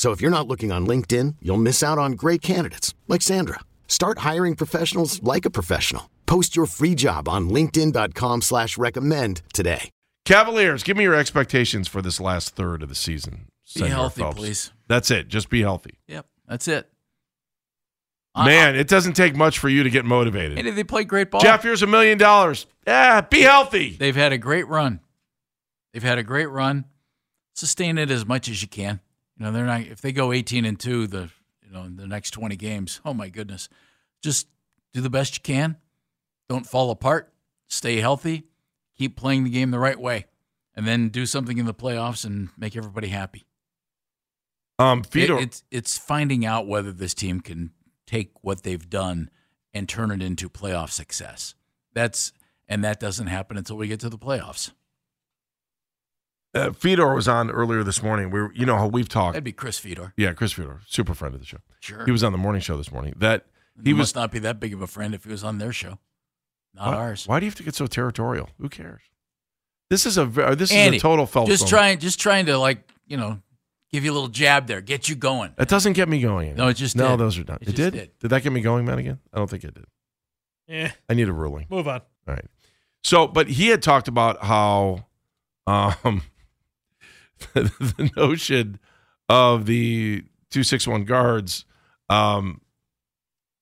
So if you're not looking on LinkedIn, you'll miss out on great candidates like Sandra. Start hiring professionals like a professional. Post your free job on LinkedIn.com slash recommend today. Cavaliers, give me your expectations for this last third of the season. Be Senator healthy, Phelps. please. That's it. Just be healthy. Yep, that's it. I- Man, it doesn't take much for you to get motivated. Hey, they play great ball. Jeff, here's a million dollars. Yeah, be healthy. They've had a great run. They've had a great run. Sustain it as much as you can. You know, they're not if they go 18 and 2 the you know, in the next 20 games. Oh my goodness. Just do the best you can. Don't fall apart. Stay healthy. Keep playing the game the right way. And then do something in the playoffs and make everybody happy. Um, It- it's it's finding out whether this team can take what they've done and turn it into playoff success. That's and that doesn't happen until we get to the playoffs. Uh, Fedor was on earlier this morning. We, were, you know how we've talked. That'd be Chris Fedor. Yeah, Chris Fedor, super friend of the show. Sure. He was on the morning show this morning. That he he was. must not be that big of a friend if he was on their show, not why, ours. Why do you have to get so territorial? Who cares? This is a this Andy, is a total Phelps. Just moment. trying, just trying to like you know, give you a little jab there, get you going. That doesn't get me going. No, it just no. did. Those are done. It It, just did? did. did. that get me going, man? Again? I don't think it did. Yeah, I need a ruling. move on. All right. So, but he had talked about how um, the notion of the 261 guards um,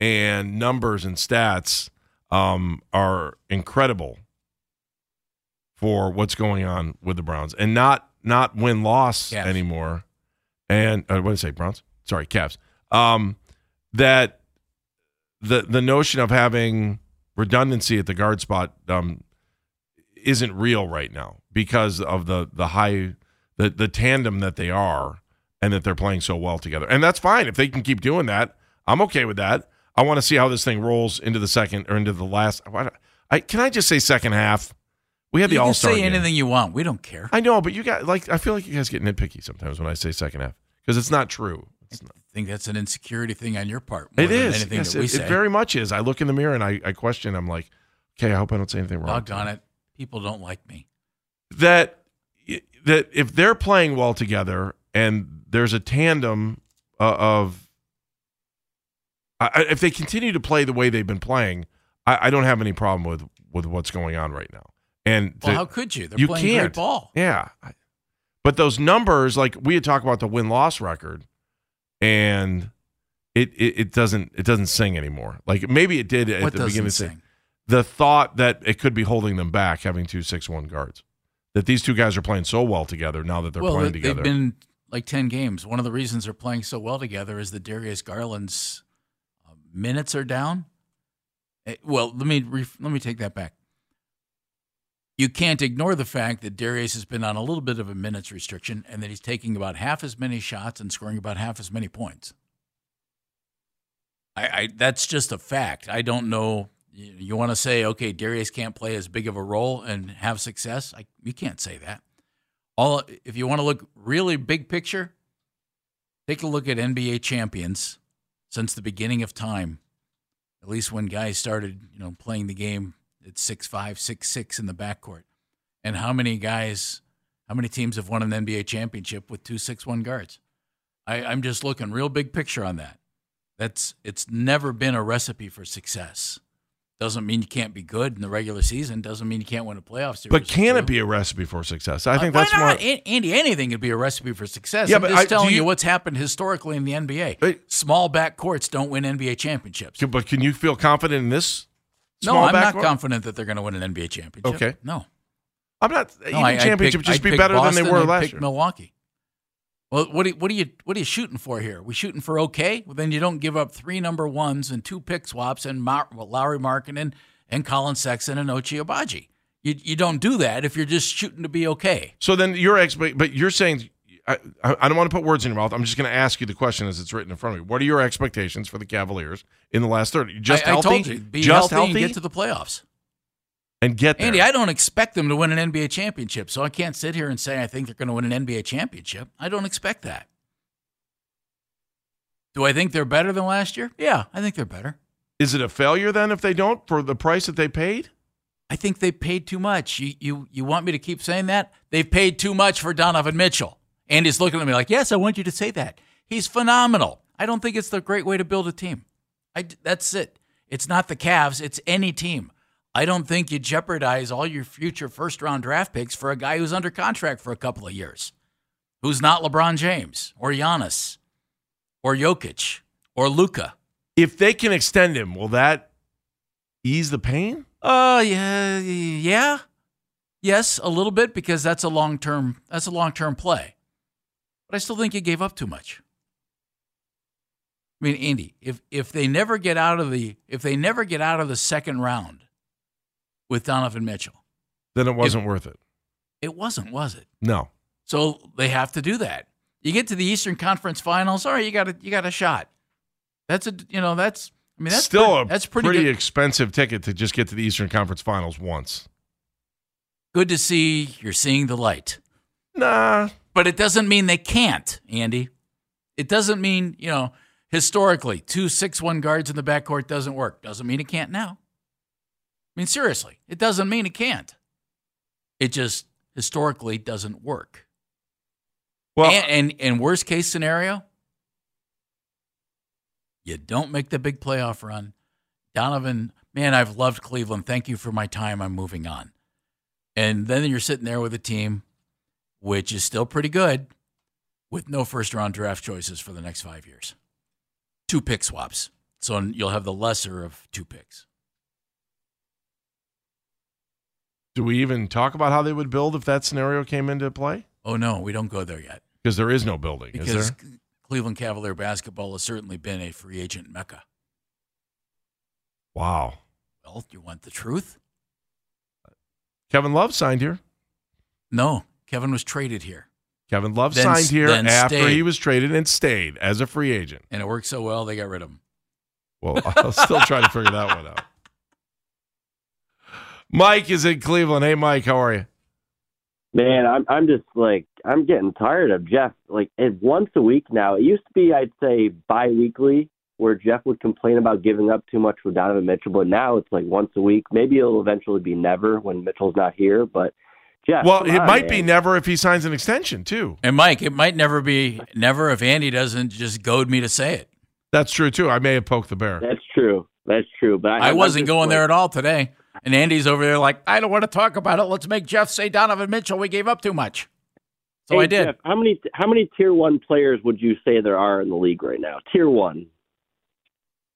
and numbers and stats um, are incredible for what's going on with the Browns and not not win loss Cavs. anymore. And uh, what did I say? Browns? Sorry, Cavs. Um, that the the notion of having redundancy at the guard spot um, isn't real right now because of the the high the the tandem that they are and that they're playing so well together. And that's fine if they can keep doing that. I'm okay with that. I want to see how this thing rolls into the second or into the last. I can I just say second half. We had the you All can Star. say anything you want. We don't care. I know, but you got like I feel like you guys get nitpicky sometimes when I say second half because it's not true. It's not. I think that's an insecurity thing on your part. It is. Anything Yes, that we it, it very much is. I look in the mirror and I, I question. I'm like, okay, I hope I don't say anything wrong. Doggone it. People don't like me. That that if they're playing well together and there's a tandem uh, of I, if they continue to play the way they've been playing, I, I don't have any problem with with what's going on right now. And Well, to- how could you? They're you playing can't. great ball. Yeah. But those numbers, like we had talked about the win loss record, and it, it it doesn't it doesn't sing anymore. Like maybe it did at What the beginning. sing? The thought that it could be holding them back having two six one guards. That these two guys are playing so well together now that they're well, playing they- together. they've been like 10 games. One of the reasons they're playing so well together is that Darius Garland's uh, minutes are down. Eh, Well, let me let me take that back. You can't ignore the fact that Darius has been on a little bit of a minutes restriction and that he's taking about half as many shots and scoring about half as many points. I, I that's just a fact. I don't know. You, want to say, okay, Darius can't play as big of a role and have success? I, you can't say that. All if you want to look really big picture, take a look at NBA champions since the beginning of time. At least when guys started, you know, playing the game at six five, six six in the backcourt, and how many guys, how many teams have won an NBA championship with two six one guards? I, I'm just looking real big picture on that. That's it's never been a recipe for success. Doesn't mean you can't be good in the regular season. Doesn't mean you can't win a playoff series. But can it be a recipe for success? I Uh, think that's not? more. An- Andy, anything could be a recipe for success. Yeah, I'm but just I- telling you, you- what's happened historically in the NBA. Small back courts don't win NBA championships. But can you feel confident in this? No, I'm not confident that they're going to win an NBA championship. Okay. No. I'm not. no even I- championship pick- just I'd be better Boston, than they were I'd last pick year. Milwaukee. Well, what are, what are you what are you shooting for here? We shooting for okay? Well, then you don't give up three number ones and two pick swaps and Mar- well, Lauri Markkanen and Collin Sexton and Ochai Agbaji. You you don't do that if you're just shooting to be okay. So then your ex, but you're saying. I, I don't want to put words in your mouth. I'm just going to ask you the question as it's written in front of me. What are your expectations for the Cavaliers in the last third? Just I, healthy, I told you, be just healthy, healthy, get to the playoffs. And get there. Andy, I don't expect them to win an NBA championship, so I can't sit here and say I think they're going to win an NBA championship. I don't expect that. Do I think they're better than last year? Yeah, I think they're better. Is it a failure then if they don't for the price that they paid? I think they paid too much. You you you want me to keep saying that? They've paid too much for Donovan Mitchell. And he's looking at me like, "Yes, I want you to say that." He's phenomenal. I don't think it's the great way to build a team. I that's it. It's not the Cavs, it's any team. I don't think you jeopardize all your future first round draft picks for a guy who's under contract for a couple of years. Who's not LeBron James or Giannis or Jokic or Luka. If they can extend him, will that ease the pain? Uh yeah, yeah. Yes, a little bit because that's a long term that's a long term play. But I still think you gave up too much. I mean, Andy, if if they never get out of the if they never get out of the second round with Donovan Mitchell, Then it wasn't worth it. it wasn't, was it? No. So they have to do that. You get to the Eastern Conference Finals, all right, you got a you got a shot. That's a you know that's I mean that's still pretty, a that's pretty, pretty expensive ticket to just get to the Eastern Conference Finals once. good to see you're seeing the light. Nah. But it doesn't mean they can't, Andy. It doesn't mean, you know, historically, two six one guards in the backcourt doesn't work. Doesn't mean it can't now. I mean, seriously, it doesn't mean it can't. It just historically doesn't work. Well, and, and, and worst case scenario, you don't make the big playoff run. Donovan, man, I've loved Cleveland. Thank you for my time. I'm moving on. And then you're sitting there with a team which is still pretty good with no first round draft choices for the next five years. Two pick swaps. So you'll have the lesser of two picks. Do we even talk about how they would build if that scenario came into play? Oh, no, we don't go there yet. Because there is no building, is Because? Cleveland Cavalier basketball has certainly been a free agent mecca. Wow. Well, you want the truth? Kevin Love signed here. No, Kevin was traded here. Kevin Love Then- signed here after stayed. he was traded and stayed as a free agent. and it worked so well they got rid of him. Well, I'll still try to figure that one out. Mike is in Cleveland. Hey, Mike, how are you? Man, I'm I'm just like I'm getting tired of Jeff. Like once a week now. It used to be I'd say bi-weekly where Jeff would complain about giving up too much for Donovan Mitchell, but now it's like once a week. Maybe it'll eventually be never when Mitchell's not here. But Jeff, Well, it on, might be never if he signs an extension, too. And Mike, it might never be never if Andy doesn't just goad me to say it. That's true, too. I may have poked the bear. That's true. That's true. But I, I wasn't going there at all today. And Andy's over there like, I don't want to talk about it. Let's make Jeff say Donovan Mitchell. We gave up too much. So hey, I did. Jeff, how many how many tier one players would you say there are in the league right now? Tier one.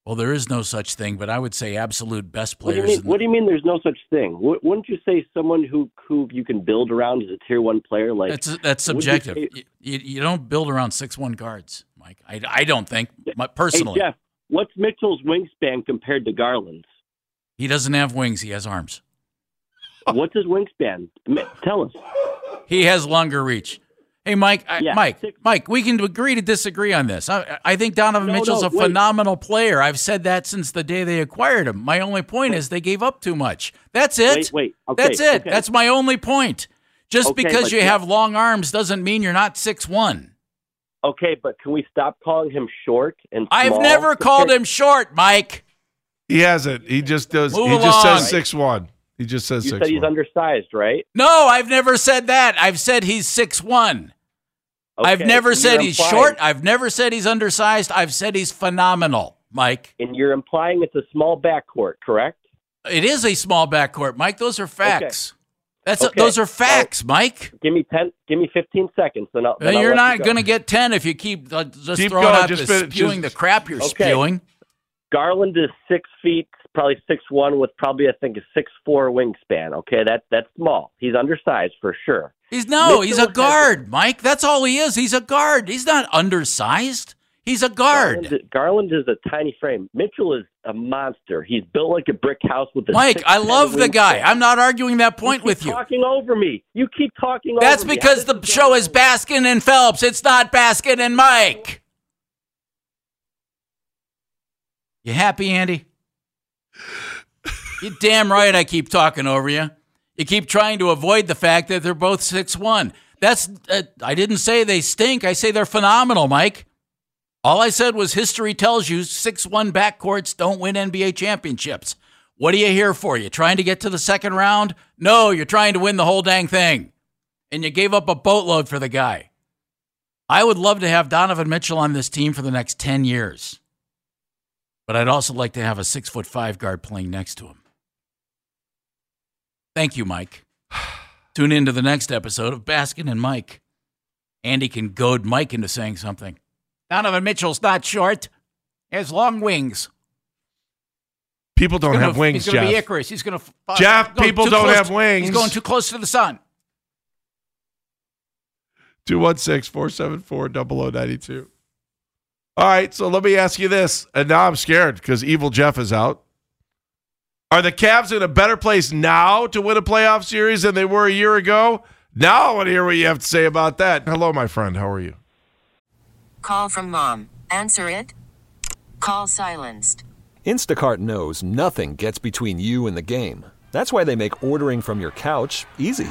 Well, there is no such thing, but I would say absolute best What do you players. mean? What do you mean? There's no such thing? Wou- Wouldn't you say someone who who you can build around is a tier one player? Like that's that's would you subjective. say- You, you, you don't build around six one guards, Mike. I, I don't think personally. Hey Jeff, what's Mitchell's wingspan compared to Garland's? He doesn't have wings. He has arms. What's his wingspan? Tell us. He has longer reach. Hey, Mike, I, Yeah, Mike, six- Mike, we can agree to disagree on this. I, I think Donovan No, Mitchell's no, a wait. phenomenal player. I've said that since the day they acquired him. My only point is they gave up too much. That's it. Wait, wait. Okay, That's it. okay. That's my only point. Just Okay, because you Jeff- have long arms doesn't mean you're not six one. Okay, but can we stop calling him short and small? I've never called him short, Mike. He hasn't. He just does. Move he just says six one. He just says You six said he's one. undersized, right? No, I've never said that. I've said he's six one. I've never said he's implying- short. I've never said he's undersized. I've said he's phenomenal, Mike. And you're implying it's a small backcourt, correct? It is a small backcourt, Mike. Those are facts. That's Okay. those are facts, Mike. Give me ten. Give me fifteen seconds, then I'll. Then You're let not you going to get ten if you keep uh, just Keep throwing going, out just the spewing just- the crap you're Okay. spewing. Garland is six feet, probably six one, with probably I think a six four wingspan. Okay, that that's small. He's undersized for sure. He's no, he's a Mitchell guard, Mike. That's all he is. He's a guard. He's not undersized. He's a guard. Garland, Garland is a tiny frame. Mitchell is a monster. He's built like a brick house with a. Mike, I love the guy. I'm not arguing that point keep with you. Talking over me. You keep talking That's over me. because the show is Baskin and Phelps. It's not Baskin and Mike. You happy, Andy? You damn right I keep talking over you. You keep trying to avoid the fact that they're both six one. That's uh, I didn't say they stink. I say they're phenomenal, Mike. All I said was history tells you six one backcourts don't win NBA championships. What are you here for? You trying to get to the second round? No, you're trying to win the whole dang thing. And you gave up a boatload for the guy. I would love to have Donovan Mitchell on this team for the next 10 years. But I'd also like to have a six foot five guard playing next to him. Thank you, Mike. Tune in to the next episode of Baskin and Mike. Andy can goad Mike into saying something. Donovan Mitchell's not short. He has long wings. People don't Gonna- have wings, He's going to be Icarus. He's going to. Jeff, people don't have wings. He's going too close to the sun. 216 474 0092. All right, so let me ask you this. And now I'm scared because Evil Jeff is out. Are the Cavs in a better place now to win a playoff series than they were a year ago? Now I want to hear what you have to say about that. Hello, my friend. How are you? Call from mom. Answer it. Call silenced. Instacart knows nothing gets between you and the game. That's why they make ordering from your couch easy.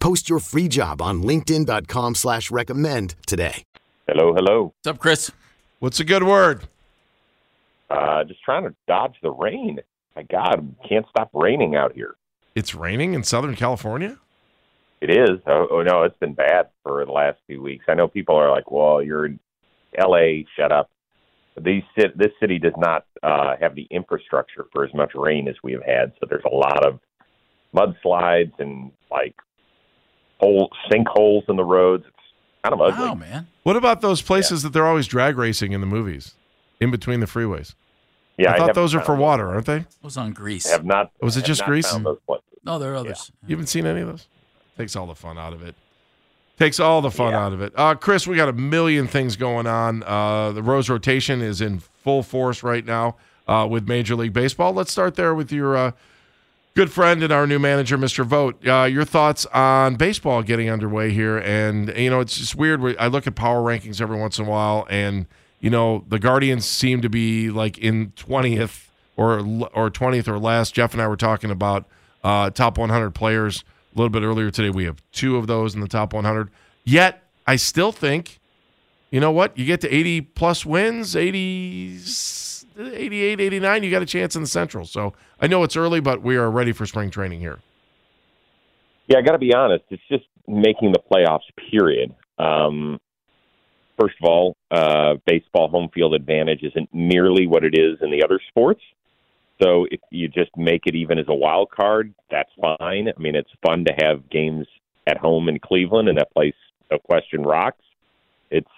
Post your free job on linkedin.com slash recommend today. Hello, hello. What's up, Chris? What's a good word? Uh, just trying to dodge the rain. My God, can't stop raining out here. It's raining in Southern California? It is. Oh, oh no, it's been bad for the last few weeks. I know people are like, "Well, you're in L.A. Shut up." These this city does not uh, have the infrastructure for as much rain as we have had. So there's a lot of mudslides and like hole sinkholes in the roads. It's kind of ugly. Wow, man. What about those places that they're always drag racing in the movies, in between the freeways? Yeah, I thought haven't those are for those. water, aren't they? It was on Grease. I have not. Was it have just not Grease? found those places. No, there are others. You haven't seen any of those? Takes all the fun out of it. Takes all the fun Yeah. out of it. Uh, Chris, we got a million things going on. Uh, the Rose rotation is in full force right now uh, with Major League Baseball. Let's start there with your uh, good friend and our new manager, Mr. Vogt. Uh, your thoughts on baseball getting underway here? And, you know, it's just weird. I look at power rankings every once in a while, and, you know, the Guardians seem to be like in 20th or, or 20th or last. Jeff and I were talking about uh, top 100 players a little bit earlier today. We have two of those in the top 100. Yet, I still think, you know what? You get to 80 plus wins, 80, 88, 89, you got a chance in the Central. So I know it's early, but we are ready for spring training here. Yeah, I got to be honest. It's just making the playoffs. Period. Um, first of all, uh, baseball home field advantage isn't nearly what it is in the other sports. So if you just make it even as a wild card, that's fine. I mean, it's fun to have games at home in Cleveland, and that place, no question, rocks. It's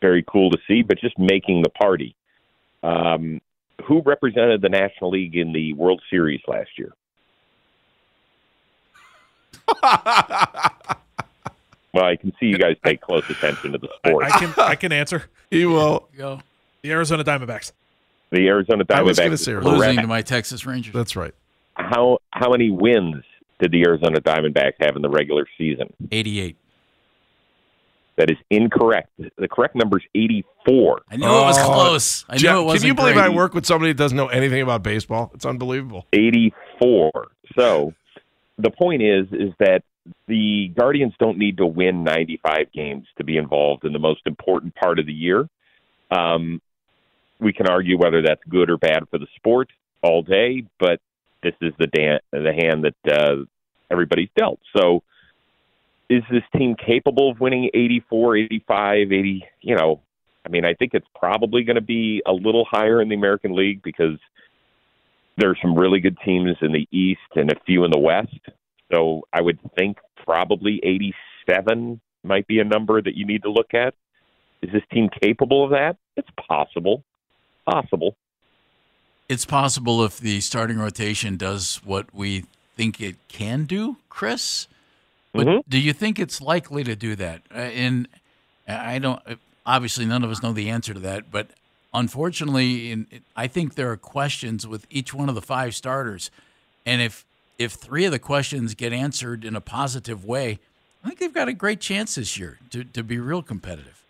very cool to see, but just making the party. Um, who represented the National League in the World Series last year? well, I can see you guys pay close attention to the sport. I can I can answer. he will. Go The Arizona Diamondbacks. the Arizona Diamondbacks. I was gonna say is losing to my Texas Rangers. That's right. How how many wins did the Arizona Diamondbacks have in the regular season? 88. That is incorrect. The correct number is 84. I knew it was Oh, close. I Jeff, knew it wasn't can you believe great. I work with somebody that doesn't know anything about baseball? It's unbelievable. 84. So the point is is that the Guardians don't need to win 95 games to be involved in the most important part of the year. Um, we can argue whether that's good or bad for the sport all day, but this is the dan- the hand that uh, everybody's dealt. So is this team capable of winning 84, 85, 80, you know, I mean, I think it's probably going to be a little higher in the American League because there's some really good teams in the East and a few in the West. So I would think probably 87 might be a number that you need to look at. Is this team capable of that? It's possible. Possible. It's possible if the starting rotation does what we think it can do, Chris. But Mhm. do you think it's likely to do that? Uh, and I don't. Obviously, none of us know the answer to that. But unfortunately, in, I think there are questions with each one of the five starters, and if if three of the questions get answered in a positive way, I think they've got a great chance this year to to be real competitive.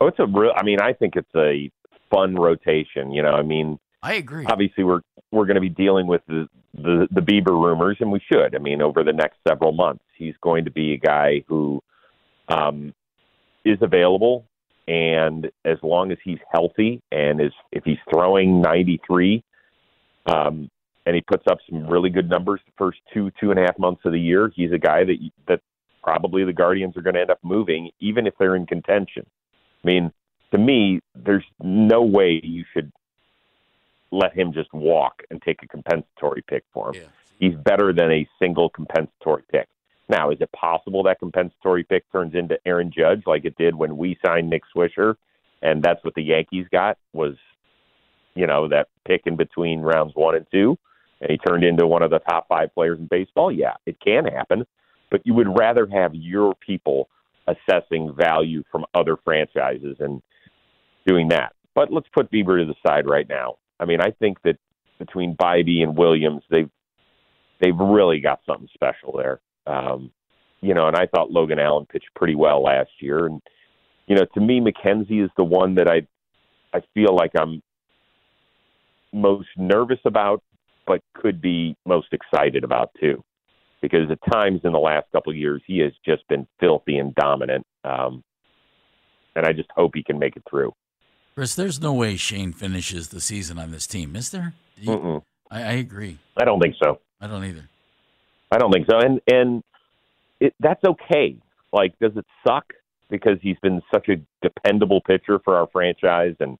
Oh, it's a real. I mean, I think it's a fun rotation. You know, I mean, I agree. obviously we're we're going to be dealing with the, the the Bieber rumors, and we should. I mean, over the next several months, he's going to be a guy who um, is available, and as long as he's healthy and is if he's throwing 93, um, and he puts up some really good numbers the first two two and a half months of the year, he's a guy that that probably the Guardians are going to end up moving, even if they're in contention. I mean, to me, there's no way you should let him just walk and take a compensatory pick for him. Yeah. He's better than a single compensatory pick. Now, is it possible that compensatory pick turns into Aaron Judge like it did when we signed Nick Swisher, and that's what the Yankees got was, you know, that pick in between rounds one and two, and he turned into one of the top five players in baseball? Yeah, it can happen, but you would rather have your people assessing value from other franchises and doing that. But let's put Bieber to the side right now. I mean, I think that between Bibee and Williams, they've they've really got something special there. Um, you know, and I thought Logan Allen pitched pretty well last year, and you know, to me, McKenzie is the one that I I feel like I'm most nervous about, but could be most excited about too, because at times in the last couple of years he has just been filthy and dominant, um, and I just hope he can make it through. Chris, there's no way Shane finishes the season on this team, is there? You-. I, I agree. I don't think so. I don't either. I don't think so, and and it, that's okay. Like, does it suck because he's been such a dependable pitcher for our franchise, and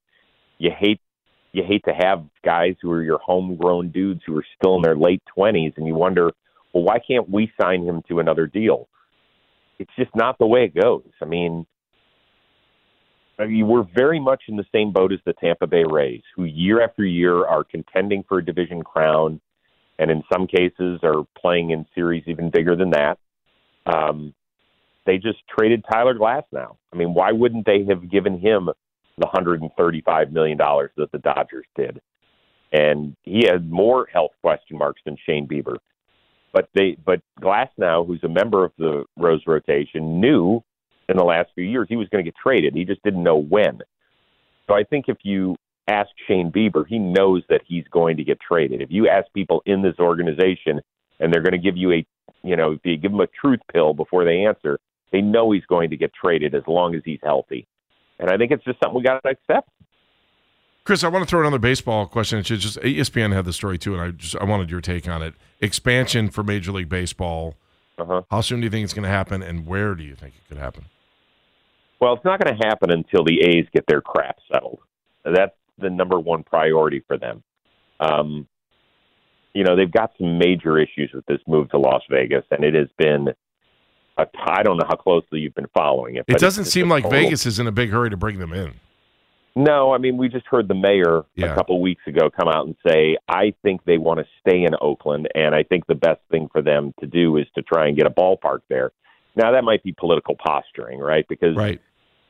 you hate you hate to have guys who are your homegrown dudes who are still in their late twenties, and you wonder, well, why can't we sign him to another deal? It's just not the way it goes. I mean, I mean, we're very much in the same boat as the Tampa Bay Rays, who year after year are contending for a division crown, and in some cases are playing in series even bigger than that. Um, they just traded Tyler Glasnow. I mean, why wouldn't they have given him the $135 million that the Dodgers did? And he had more health question marks than Shane Bieber. But they, but Glass now, who's a member of the Rose rotation, knew in the last few years he was going to get traded. He just didn't know when. So I think if you ask Shane Bieber, he knows that he's going to get traded. If you ask people in this organization and they're going to give you a, you know, if you give them a truth pill before they answer, they know he's going to get traded as long as he's healthy. And I think it's just something we got to accept. Chris, I want to throw another baseball question. It's just E ESPN had the story too, and I just I wanted your take on it. Expansion for Major League Baseball. Uh-huh. How soon do you think it's going to happen, and where do you think it could happen? Well, it's not going to happen until the A's get their crap settled. That's the number one priority for them. Um, you know, they've got some major issues with this move to Las Vegas, and it has been. A, I don't know how closely you've been following it. It doesn't seem like total- Vegas is in a big hurry to bring them in. No, I mean we just heard the mayor Yeah. a couple weeks ago come out and say, "I think they want to stay in Oakland, and I think the best thing for them to do is to try and get a ballpark there." Now that might be political posturing, right? Because Right.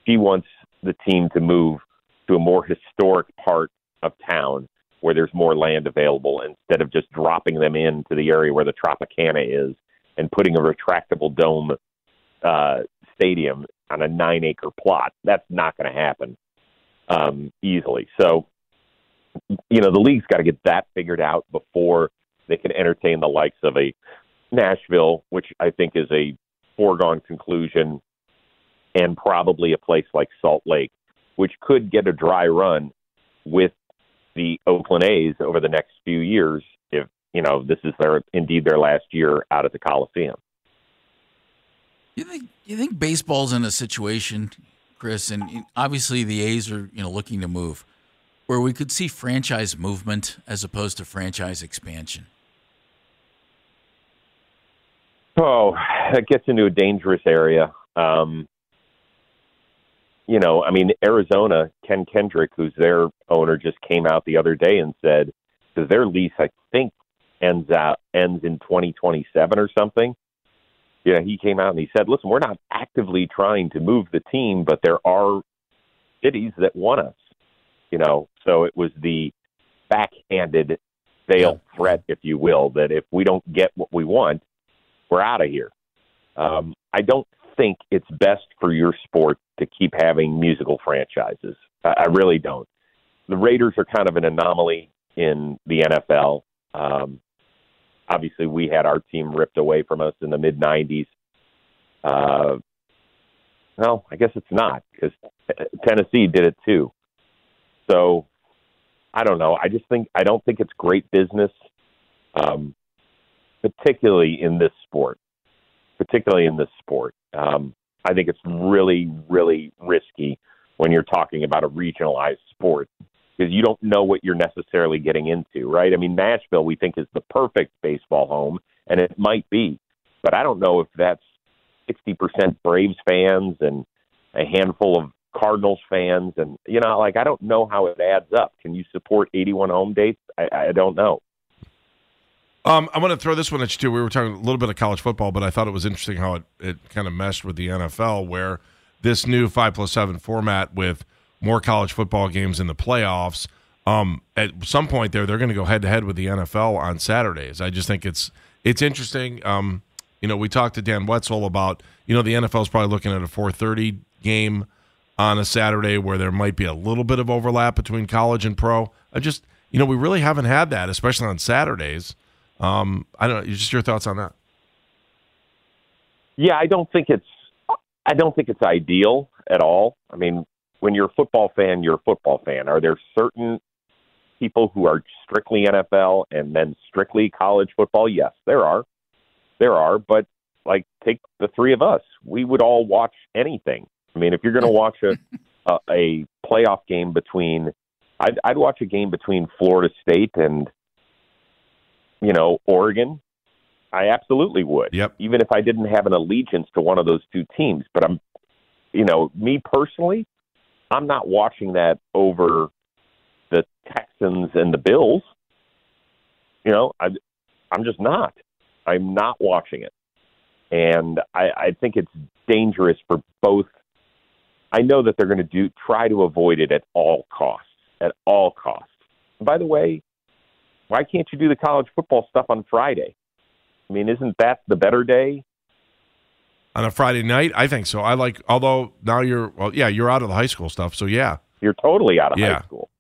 he wants the team to move to a more historic part of town where there's more land available instead of just dropping them into the area where the Tropicana is and putting a retractable dome uh, stadium on a nine acre plot. That's not going to happen um, easily. So, you know, the league's got to get that figured out before they can entertain the likes of a Nashville, which I think is a foregone conclusion, and probably a place like Salt Lake, which could get a dry run with the Oakland A's over the next few years if, you know, this is their indeed their last year out at the Coliseum. You think you think baseball's in a situation, Chris, and obviously the A's are you know looking to move, where we could see franchise movement as opposed to franchise expansion. Oh, that gets into a dangerous area. Um, you know, I mean, Arizona, Ken Kendrick, who's their owner, just came out the other day and said because their lease, I think, ends out ends in 2027 or something. Yeah, he came out and he said, "Listen, we're not actively trying to move the team, but there are cities that want us." You know, so it was the backhanded veiled threat, if you will, that if we don't get what we want, we're out of here. Um, I don't think it's best for your sport to keep having musical franchises. I, I really don't. The Raiders are kind of an anomaly in the NFL. Um, obviously, we had our team ripped away from us in the mid '90s. Uh, well, I guess it's not because Tennessee did it too. So I don't know. I just think I don't think it's great business, um, particularly in this sport. Particularly in this sport, um, I think it's really, really risky when you're talking about a regionalized sport because you don't know what you're necessarily getting into, right? I mean, Nashville we think is the perfect baseball home, and it might be, but I don't know if that's 60% Braves fans and a handful of Cardinals fans, and you know, like I don't know how it adds up. Can you support 81 home dates? I, I don't know. Um, I'm going to throw this one at you too. We were talking a little bit of college football, but I thought it was interesting how it, it kind of meshed with the NFL, where this new five plus seven format with more college football games in the playoffs. Um, at some point there, they're going to go head to head with the NFL on Saturdays. I just think it's it's interesting. Um, you know, we talked to Dan Wetzel about you know the NFL is probably looking at a 4:30 game on a Saturday where there might be a little bit of overlap between college and pro. I just you know we really haven't had that, especially on Saturdays. Um, I don't know. Just your thoughts on that? Yeah, I don't think it's I don't think it's ideal at all. I mean, when you're a football fan, you're a football fan. Are there certain people who are strictly NFL and then strictly college football? Yes, there are. There are, but like take the three of us. We would all watch anything. I mean, if you're going to watch a, a a playoff game between I'd I'd watch a game between Florida State and you know, Oregon, I absolutely would. Yep. Even if I didn't have an allegiance to one of those two teams. But I'm, you know, me personally, I'm not watching that over the Texans and the Bills. You know, I, I'm just not. I'm not watching it. And I, I think it's dangerous for both. I know that they're going to do try to avoid it at all costs. At all costs. By the way, why can't you do the college football stuff on Friday? I mean, isn't that the better day? On a Friday night, I think so. I like, although now you're, well, yeah, you're out of the high school stuff, so yeah, You're totally out of Yeah. high school.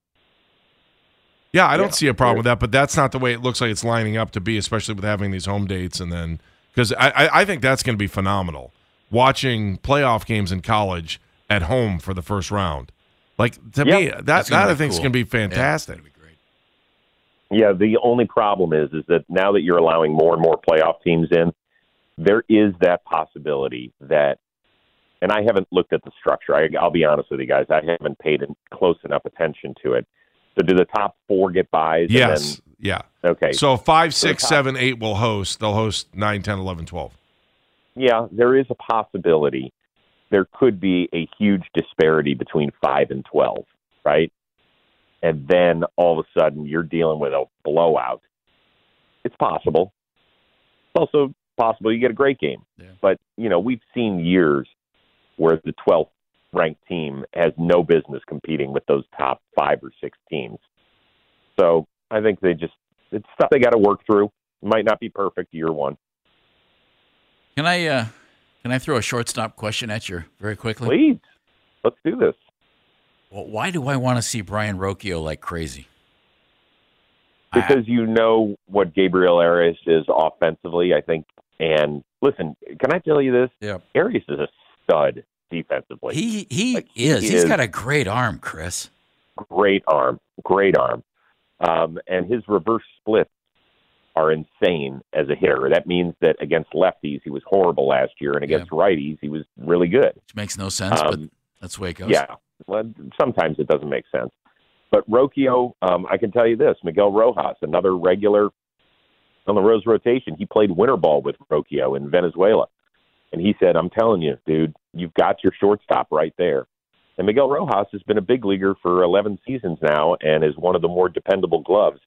yeah, I don't Yeah. see a problem with that. But that's not the way it looks like it's lining up to be, especially with having these home dates and then because I, I, I think that's going to be phenomenal. Watching playoff games in college at home for the first round, like to me, that that I think is going to be fantastic. great. Yeah, the only problem is is that now that you're allowing more and more playoff teams in, there is that possibility that and I haven't looked at the structure. I, I'll be honest with you guys, I haven't paid close enough attention to it. So do the top four get buys? Yes, yeah. Then, okay. So five, six, top- seven, eight will host. They'll host 9, 10, 11, 12. yeah, there is a possibility there could be a huge disparity between five and twelve. right? And then all of a sudden you're dealing with a blowout. It's possible. It's also possible you get a great game. Yeah. But, you know, we've seen years where the 12th ranked team has no business competing with those top five or six teams. So I think they just, it's stuff they got to work through. It might not be perfect year one. Can I uh, can I throw a shortstop question at you very quickly? Please, let's do this. Well, why do I want to see Brayan Rocchio like crazy? I- because you know what Gabriel Arias is offensively, I think. And listen, can I tell you this? Yeah. Arias is a stud defensively. he he Like, he is. He's is- got a great arm, Chris. great arm, great arm, um, and his reverse splits are insane as a hitter. That means that against lefties he was horrible last year, and against righties he was really good. Which makes no sense, but Um, that's the way it goes. Yeah, well, sometimes it doesn't make sense. But Rocchio, um, I can tell you this: Miguel Rojas, another regular on the Rose rotation, he played winter ball with Rocchio in Venezuela, and he said, "I'm telling you, dude, you've got your shortstop right there." And Miguel Rojas has been a big leaguer for 11 seasons now, and is one of the more dependable gloves.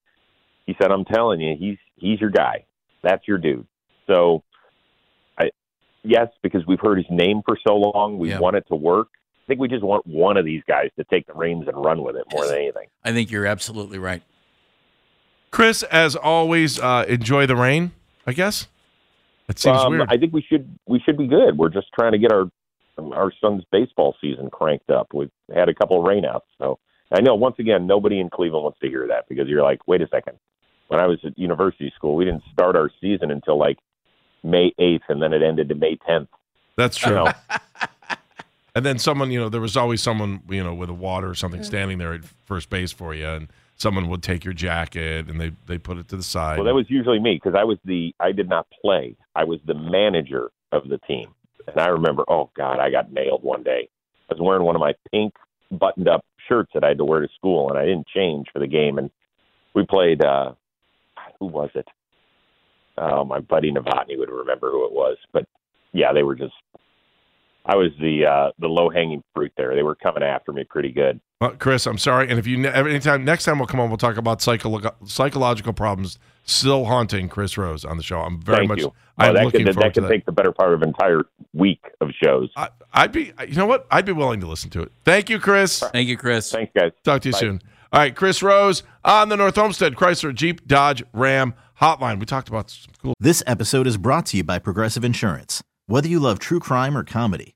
He said, "I'm telling you, he's he's your guy. That's your dude." So, I yes, because we've heard his name for so long, we Yeah. want it to work. I think we just want one of these guys to take the reins and run with it more Yes. than anything. I think you're absolutely right. Chris, as always, uh, enjoy the rain. I guess it seems Um, weird. I think we should we should be good. We're just trying to get our our son's baseball season cranked up. We've had a couple of rainouts, so I know once again nobody in Cleveland wants to hear that because you're like, wait a second. When I was at university school, we didn't start our season until like May eighth, and then it ended to May tenth. That's You true. know, And then someone, you know, there was always someone, you know, with a water or something standing there at first base for you, and someone would take your jacket and they they put it to the side. well, that was usually me because I was the I did not play. I was the manager of the team, and I remember, oh God, I got nailed one day. I was wearing one of my pink buttoned up shirts that I had to wear to school, and I didn't change for the game. And we played. uh Who was it? Oh, my buddy Novotny would remember who it was. But yeah, they were just. I was the uh the low hanging fruit there. They were coming after me pretty good. Well, Chris, I'm sorry. And if you ne- anytime next time we'll come on, we'll talk about psycholo- psychological problems still haunting Chris Rose on the show. I'm very Thank much. you. I'm oh, that looking could forward that to could that. take the better part of an entire week of shows. I, I'd be, you know what? I'd be willing to listen to it. Thank you, Chris. Thank you, Chris. Thanks, guys. Talk to you Bye. soon. All right, Chris Rose on the North Olmsted Chrysler Jeep Dodge Ram Hotline. We talked about some cool. This episode is brought to you by Progressive Insurance. Whether you love true crime or comedy,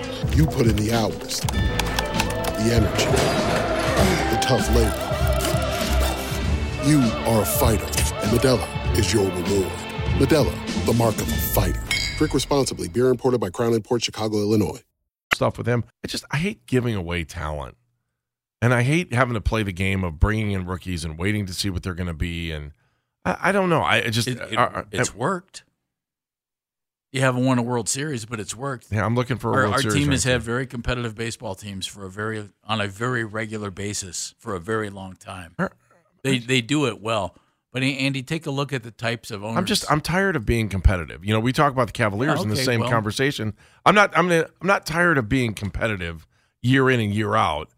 You put in the hours, the energy, the tough labor. You are a fighter, and Modelo is your reward. Modelo, the mark of a fighter. Drink responsibly. Beer imported by Crown Port Chicago, Illinois. stuff with him. I just I hate giving away talent, and I hate having to play the game of bringing in rookies and waiting to see what they're going to be. And I, I don't know. I I just It- it- uh, uh, it's worked. You haven't won a World Series, but it's worked. Yeah, I'm looking for a our, World our Series team has had very competitive baseball teams for a very on a very regular basis for a very long time. They they do it well. But Andy, take a look at the types of owners. I'm just I'm tired of being competitive. You know, we talk about the Cavaliers Yeah, in the same well- conversation. I'm not I'm I'm not tired of being competitive year in and year out.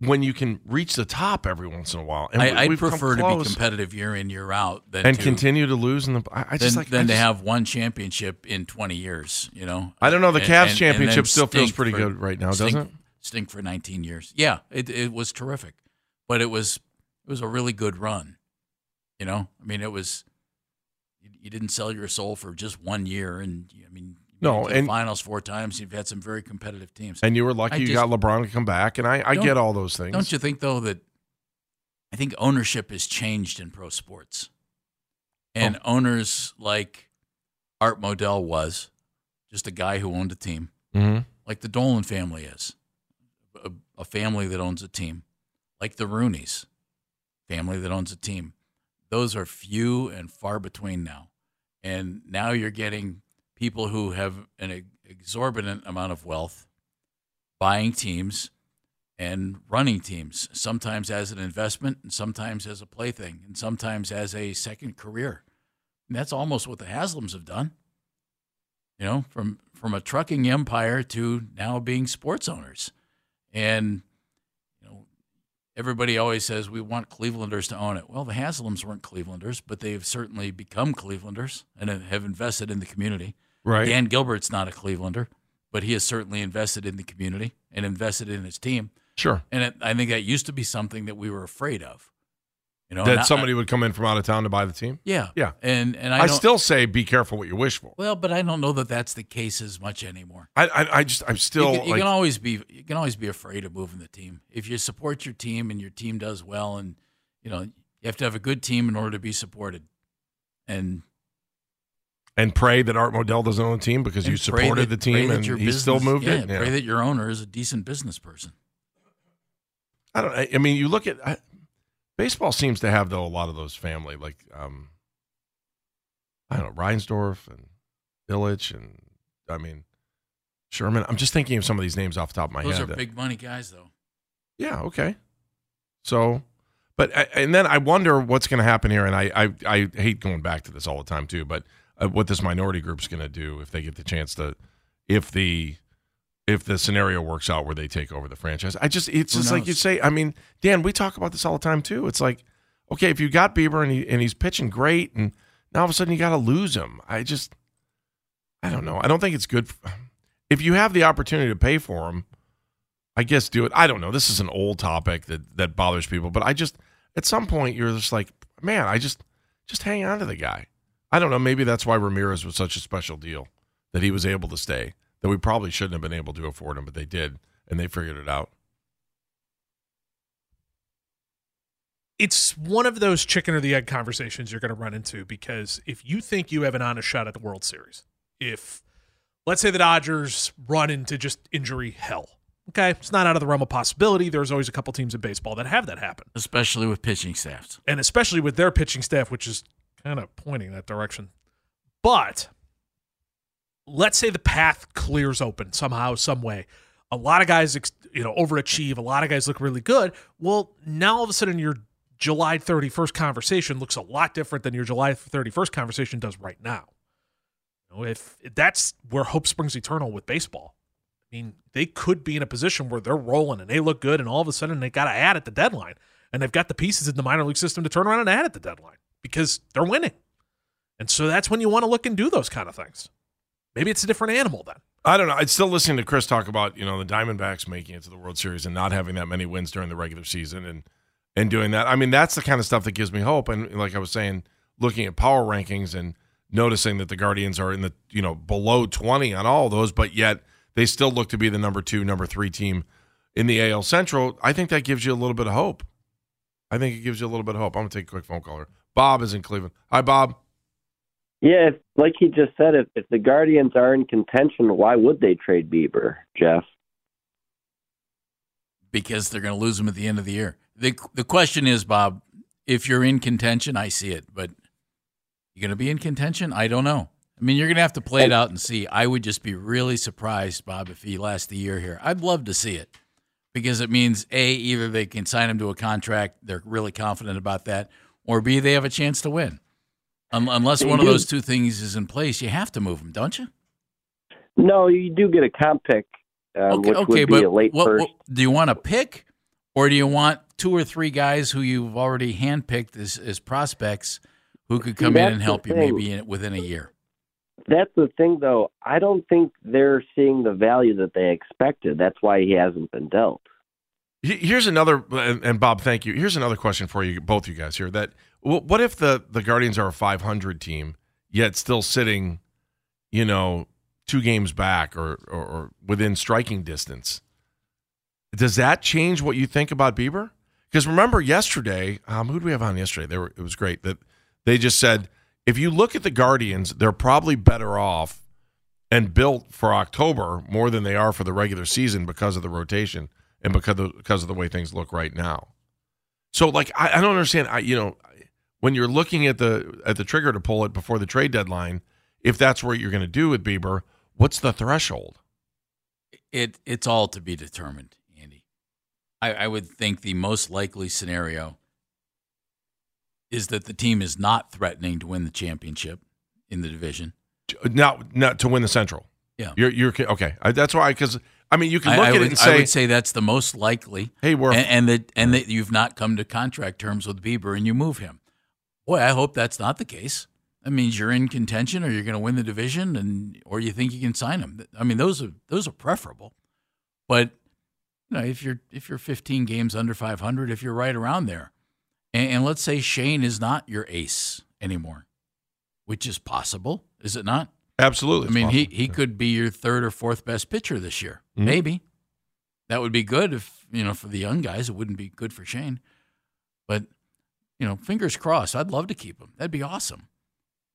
When you can reach the top every once in a while. And we- I, I'd we've prefer to be competitive year in year out than and to, continue to lose in the. I, I just than, like than I to have one championship in 20 years. You know, I don't know, the And- Cavs and- and championship then still feels pretty for- good right now, stink- doesn't it? Stink for 19 years. Yeah, it it was terrific, but it was it was a really good run. You know, I mean, it was you, you didn't sell your soul for just one year, and I mean, No, made it the and- finals four times. You've had some very competitive teams, And you were lucky I you just- got LeBron to come back, and I, I get all those things. Don't you think though that I think ownership has changed in pro sports, and Oh. owners like Art Modell was just a guy who owned a team, Mhm. like the Dolan family is, a, a family that owns a team, like the Rooneys family that owns a team. Those are few and far between now, and now you're getting people who have an exorbitant amount of wealth buying teams and running teams, sometimes as an investment and sometimes as a plaything and sometimes as a second career. And that's almost what the Haslams have done. You know, from from a trucking empire to now being sports owners. And you know, everybody always says we want Clevelanders to own it. Well, the Haslams weren't Clevelanders, but they've certainly become Clevelanders and have invested in the community. Right. Dan Gilbert's not a Clevelander, but he has certainly invested in the community and invested in his team. Sure. And it, I think that used to be something that we were afraid of. You know, that and I- somebody would come in from out of town to buy the team. Yeah. yeah. And and I, I, still say be careful what you wish for. well, but I don't know that that's the case as much anymore. I I, I just I'm still you, can, you like can always be you can always be afraid of moving the team if you support your team and your team does well, and you know you have to have a good team in order to be supported. And and pray that Art Modell doesn't own the team because you and pray supported that- the team and he your still moved yeah, it. Yeah. Pray that your owner is a decent business person. I don't. I, I mean, you look at I, baseball seems to have though a lot of those family like um, I don't know Reinsdorf and Ilitch and I mean Sherman. I'm just thinking of some of these names off the top of my Those head. Those are big money guys, though. Yeah. Okay. So, but and then I wonder what's going to happen here, and I, I I hate going back to this all the time too. But uh, what this minority group's going to do if they get the chance to, if the if the scenario works out where they take over the franchise, I just it's Who just like you say. I mean, Dan, we talk about this all the time too. It's like, okay, if you got Bieber and he and he's pitching great, and now all of a sudden you got to lose him. I just, I don't know. I don't think it's good. If you have the opportunity to pay for him, I guess do it. I don't know. This is an old topic that that bothers people, but I just at some point you're just like, man, I just just hang on to the guy. I don't know. Maybe that's why Ramirez was such a special deal that he was able to stay. That we probably shouldn't have been able to afford him, but they did, and they figured it out. it's one of those chicken or the egg conversations you're going to run into because if you think you have an honest shot at the World Series, if let's say the Dodgers run into just injury hell, okay, it's not out of the realm of possibility. There's always a couple teams in baseball that have that happen, especially with pitching staffs. and especially with their pitching staff, which is kind of pointing that direction. But let's say the path clears open somehow, some way. A lot of guys, you know, overachieve. A lot of guys look really good. Well, now all of a sudden your July 31st conversation looks a lot different than your July 31st conversation does right now. You know, if that's where hope springs eternal with baseball. I mean, they could be in a position where they're rolling and they look good, and all of a sudden they got to add at the deadline, and they've got the pieces in the minor league system to turn around and add at the deadline because they're winning. And so that's when you want to look and do those kind of things. Maybe it's a different animal then. I don't know. I'd still listening to Chris talk about you know the Diamondbacks making it to the World Series and not having that many wins during the regular season and and doing that. I mean, that's the kind of stuff that gives me hope. And like I was saying, looking at power rankings and noticing that the Guardians are in the you know below twenty on all those, but yet they still look to be the number two, number three team in the AL Central. I think that gives you a little bit of hope. I think it gives you a little bit of hope. I'm gonna take a quick phone call here. Bob is in Cleveland. Hi, Bob. Yeah, if, like he just said, if, if the Guardians are in contention, why would they trade Bieber, Jeff? because they're going to lose him at the end of the year. The the question is, Bob, if you're in contention, I see it, but you're going to be in contention? I don't know. I mean, you're going to have to play it out and see. I would just be really surprised, Bob, if he lasts the year here. I'd love to see it because it means A, either they can sign him to a contract, they're really confident about that, or B, they have a chance to win. Un- unless They one of those two things is in place, you have to move them, don't you? No, you do get a comp pick, um, Okay, which okay, would be but a late what, first. what- do you want to pick, Or do you want two or three guys who you've already handpicked as, as prospects who could come in and help you thing. maybe in, within a year? That's the thing, though. I don't think they're seeing the value that they expected. That's why he hasn't been dealt. He- Here's another, and, and Bob, thank you. Here's another question for you, both you guys here. That what if the the Guardians are a 500 team, yet still sitting, you know, two games back or or, or within striking distance? Does that change what you think about Bieber? Because remember yesterday, um, who do we have on yesterday? They were, it was great that they just said if you look at the Guardians, they're probably better off and built for October more than they are for the regular season because of the rotation and because of, because of the way things look right now. So, like, I, I don't understand. I, you know, when you're looking at the at the trigger to pull it before the trade deadline, if that's what you're going to do with Bieber, what's the threshold? It it's all to be determined, Andy. I, I would think the most likely scenario is that the team is not threatening to win the championship in the division. Not not to win the Central. Yeah. you're you're okay. That's why because I mean you can look I at would, it and I say, would say that's the most likely. Hey, we're and, and that and that you've not come to contract terms with Bieber and you move him. Boy, I hope that's not the case. That means you're in contention, or you're going to win the division, and or you think you can sign him. I mean, those are those are preferable. But you know, if you're if you're 15 games under 500, if you're right around there, and, and let's say Shane is not your ace anymore, which is possible, is it not? Absolutely. I mean, he he could be your third or fourth best pitcher this year. Mhm. Maybe that would be good if you know for the young guys. It wouldn't be good for Shane, but you know, fingers crossed. I'd love to keep him. That'd be awesome.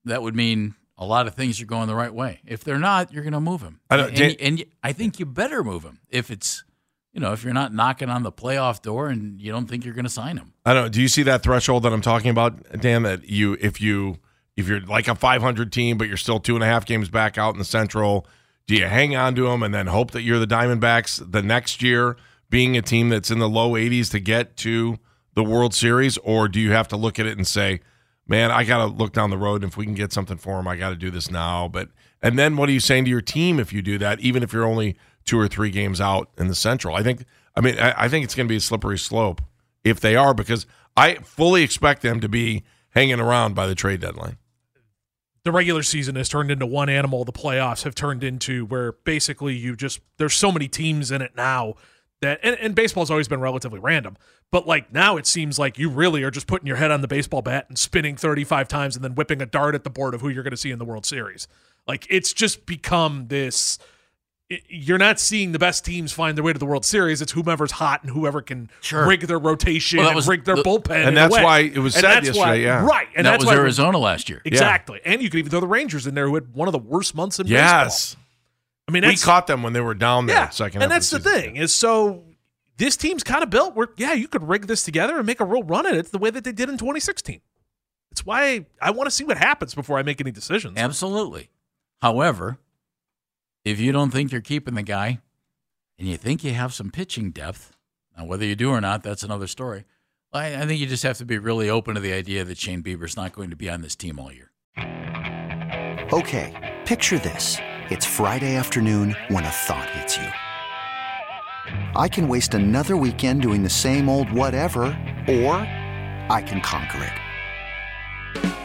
That would mean a lot of things are going the right way. If they're not, you're going to move him. I don't- and, Dan- and, I think you better move him if it's you know if you're not knocking on the playoff door and you don't think you're going to sign him. I don't know. Do you see that threshold that I'm talking about, Dan? That you, if you, if you're like a 500 team, but you're still two and a half games back out in the Central, do you hang on to them and then hope that you're the Diamondbacks the next year, being a team that's in the low 80s to get to the World Series, or do you have to look at it and say, man, I got to look down the road. And if we can get something for them, I got to do this now. But and then what are you saying to your team if you do that, even if you're only two or three games out in the Central? I think, I mean, I, I think it's going to be a slippery slope if they are because I fully expect them to be hanging around by the trade deadline. The regular season has turned into one animal. The playoffs have turned into where basically you just there's so many teams in it now that and, and baseball's always been relatively random. But like now it seems like you really are just putting your head on the baseball bat and spinning 35 times and then whipping a dart at the board of who you're going to see in the World Series. Like it's just become this you're not seeing the best teams find their way to the World Series. It's whomever's hot and whoever can Sure. rig their rotation Well, that and rig their the- bullpen. And that's why it was And said yesterday, why- yeah. right. And that that's was why Arizona last year. Exactly. And you could even throw the Rangers in there who had one of the worst months in Yes. baseball. I mean, we caught them when they were down there yeah, second and half that's of the season. thing is so this team's kind of built where yeah you could rig this together and make a real run at it the way that they did in 2016. It's why I want to see what happens before I make any decisions. Absolutely. However, if you don't think you're keeping the guy and you think you have some pitching depth, now whether you do or not, that's another story. I, I think you just have to be really open to the idea that Shane Bieber's not going to be on this team all year. Okay, picture this. It's Friday afternoon when a thought hits you. I can waste another weekend doing the same old whatever, or I can conquer it.